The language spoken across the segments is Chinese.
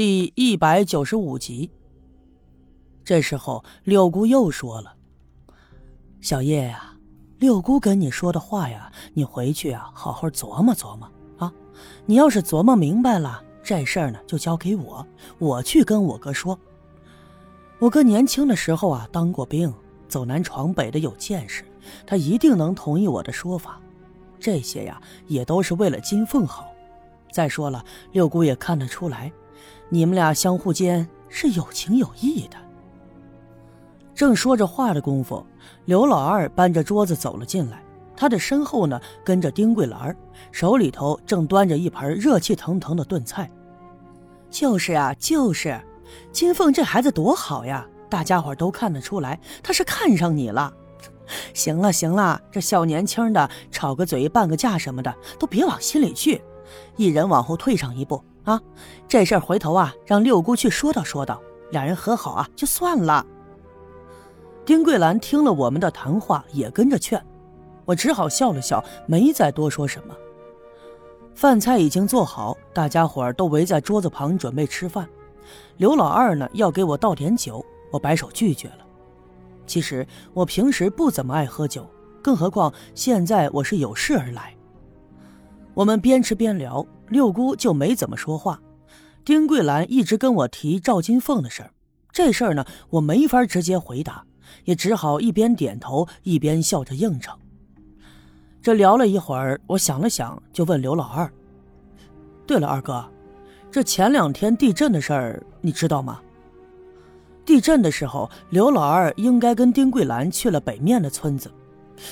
第一百九十五集。这时候，六姑又说了：“小叶呀，六姑跟你说的话呀，你回去啊，好好琢磨琢磨啊。你要是琢磨明白了，这事儿呢，就交给我，我去跟我哥说。我哥年轻的时候啊，当过兵，走南闯北的，有见识，他一定能同意我的说法。这些呀，也都是为了金凤好。再说了，六姑也看得出来。”你们俩相互间是有情有义的。正说着话的功夫，刘老二搬着桌子走了进来，他的身后呢跟着丁桂兰，手里头正端着一盆热气腾腾的炖菜。就是啊，就是，金凤这孩子多好呀，大家伙都看得出来，他是看上你了。行了行了，这小年轻的吵个嘴、拌个架什么的，都别往心里去，一人往后退上一步。啊，这事儿回头啊，让六姑去说道说道，两人和好啊，就算了。丁桂兰听了我们的谈话，也跟着劝，我只好笑了笑，没再多说什么。饭菜已经做好，大家伙儿都围在桌子旁准备吃饭。刘老二呢，要给我倒点酒，我摆手拒绝了。其实我平时不怎么爱喝酒，更何况现在我是有事而来。我们边吃边聊。六姑就没怎么说话，丁桂兰一直跟我提赵金凤的事儿，这事儿呢我没法直接回答，也只好一边点头一边笑着应承。这聊了一会儿，我想了想，就问刘老二：“对了，二哥，这前两天地震的事儿你知道吗？”地震的时候，刘老二应该跟丁桂兰去了北面的村子，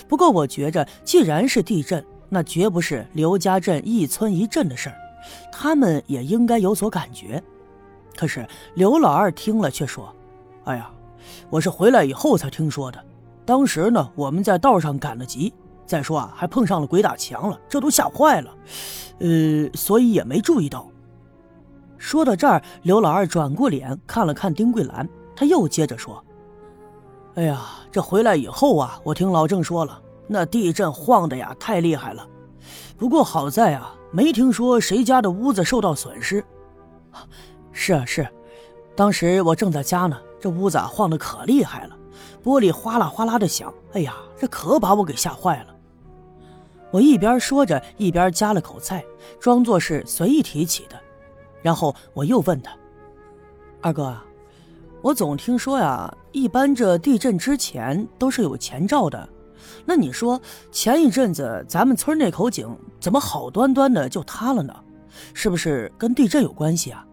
不过我觉着，既然是地震，那绝不是刘家镇一村一镇的事儿，他们也应该有所感觉。可是刘老二听了却说：“哎呀，我是回来以后才听说的。当时呢，我们在道上赶了集，再说啊，还碰上了鬼打墙了，这都吓坏了。呃，所以也没注意到。”说到这儿，刘老二转过脸看了看丁桂兰，他又接着说：“哎呀，这回来以后啊，我听老郑说了。”那地震晃的呀，太厉害了。不过好在啊，没听说谁家的屋子受到损失。是啊是，当时我正在家呢，这屋子晃得可厉害了，玻璃哗啦哗啦的响。哎呀，这可把我给吓坏了。我一边说着，一边夹了口菜，装作是随意提起的。然后我又问他：“二哥，我总听说呀，一般这地震之前都是有前兆的。”那你说前一阵子咱们村那口井怎么好端端的就塌了呢？是不是跟地震有关系啊？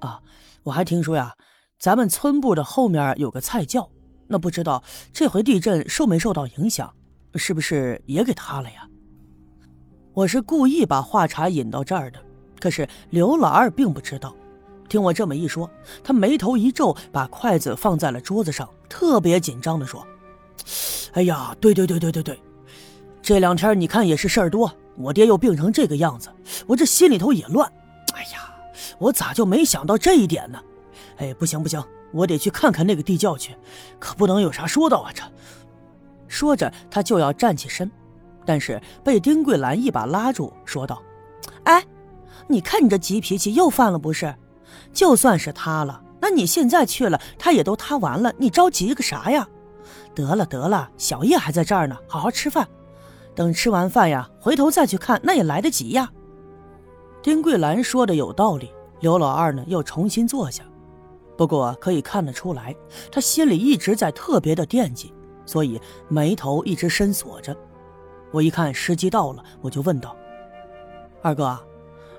啊，我还听说呀，咱们村部的后面有个菜窖，那不知道这回地震受没受到影响？是不是也给塌了呀？我是故意把话茬引到这儿的，可是刘老二并不知道。听我这么一说，他眉头一皱，把筷子放在了桌子上，特别紧张地说。哎呀，对对对对对对，这两天你看也是事儿多，我爹又病成这个样子，我这心里头也乱。哎呀，我咋就没想到这一点呢？哎，不行不行，我得去看看那个地窖去，可不能有啥说道啊！这说着，他就要站起身，但是被丁桂兰一把拉住，说道：“哎，你看你这急脾气又犯了不是？就算是塌了，那你现在去了，他也都塌完了，你着急个啥呀？”得了得了，小叶还在这儿呢，好好吃饭。等吃完饭呀，回头再去看，那也来得及呀。丁桂兰说的有道理，刘老二呢又重新坐下。不过可以看得出来，他心里一直在特别的惦记，所以眉头一直深锁着。我一看时机到了，我就问道：“二哥，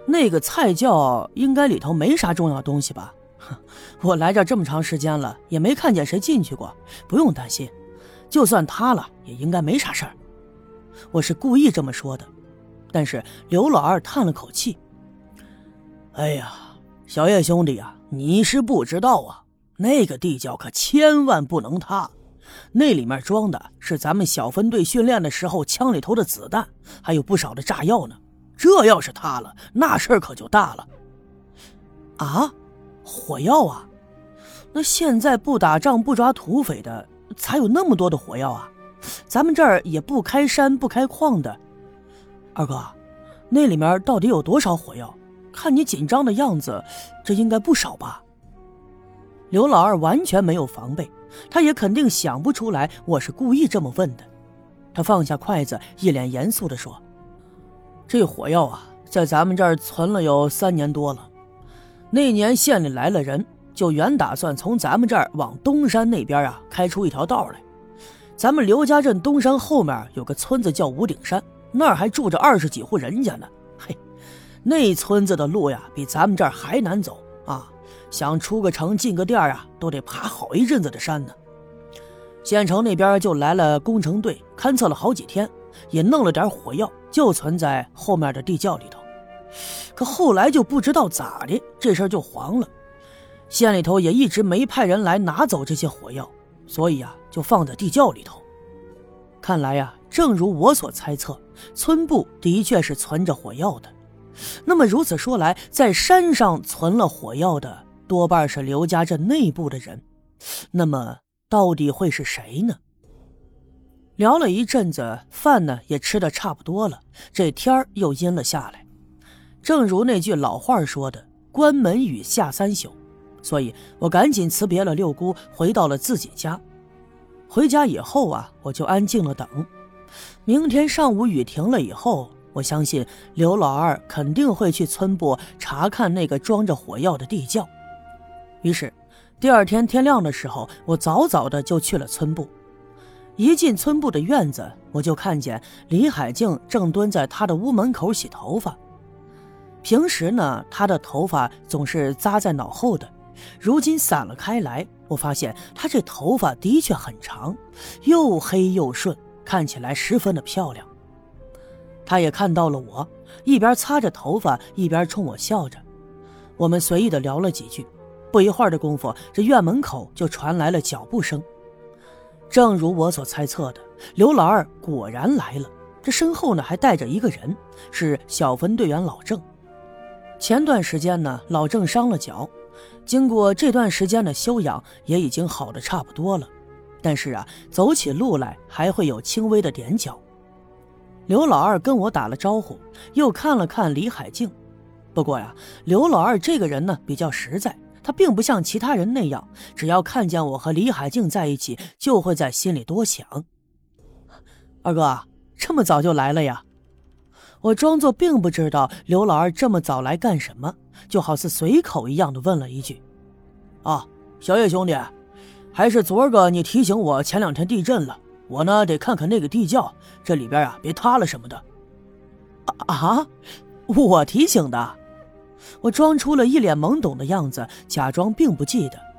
那个菜窖应该里头没啥重要东西吧？哼 我来这这么长时间了，也没看见谁进去过，不用担心。”就算塌了，也应该没啥事儿。我是故意这么说的，但是刘老二叹了口气：“哎呀，小叶兄弟呀，你是不知道啊，那个地窖可千万不能塌，那里面装的是咱们小分队训练的时候枪里头的子弹，还有不少的炸药呢。这要是塌了，那事儿可就大了。啊，火药啊？那现在不打仗不抓土匪的？”才有那么多的火药啊！咱们这儿也不开山不开矿的，二哥，那里面到底有多少火药？看你紧张的样子，这应该不少吧？刘老二完全没有防备，他也肯定想不出来我是故意这么问的。他放下筷子，一脸严肃地说：“这火药啊，在咱们这儿存了有三年多了。那年县里来了人，就原打算从咱们这儿往东山那边啊开出一条道来。咱们刘家镇东山后面有个村子叫五顶山，那儿还住着二十几户人家呢。嘿，那村子的路呀，比咱们这儿还难走啊！想出个城进个店啊，都得爬好一阵子的山呢。”县城那边就来了工程队，勘测了好几天，也弄了点火药，就存在后面的地窖里头。可后来就不知道咋的，这事儿就黄了。县里头也一直没派人来拿走这些火药，所以啊，就放在地窖里头。看来呀，正如我所猜测，村部的确是存着火药的。那么如此说来，在山上存了火药的，多半是刘家镇内部的人。那么。到底会是谁呢？聊了一阵子，饭呢也吃的差不多了，这天儿又阴了下来。正如那句老话说的：“关门雨下三宿。”所以我赶紧辞别了六姑，回到了自己家。回家以后啊，我就安静了等。明天上午雨停了以后，我相信刘老二肯定会去村部查看那个装着火药的地窖。于是。第二天天亮的时候，我早早的就去了村部。一进村部的院子，我就看见李海静正蹲在他的屋门口洗头发。平时呢，他的头发总是扎在脑后的，如今散了开来。我发现他这头发的确很长，又黑又顺，看起来十分的漂亮。他也看到了我，一边擦着头发，一边冲我笑着。我们随意的聊了几句。不一会儿的功夫，这院门口就传来了脚步声。正如我所猜测的，刘老二果然来了。这身后呢，还带着一个人，是小分队员老郑。前段时间呢，老郑伤了脚，经过这段时间的休养，也已经好的差不多了。但是啊，走起路来还会有轻微的踮脚。刘老二跟我打了招呼，又看了看李海静。不过呀，刘老二这个人呢，比较实在。他并不像其他人那样，只要看见我和李海静在一起，就会在心里多想。二哥这么早就来了呀？我装作并不知道刘老二这么早来干什么，就好似随口一样的问了一句：“啊，小叶兄弟，还是昨儿个你提醒我前两天地震了，我呢得看看那个地窖，这里边啊别塌了什么的。”啊，我提醒的。我装出了一脸懵懂的样子，假装并不记得。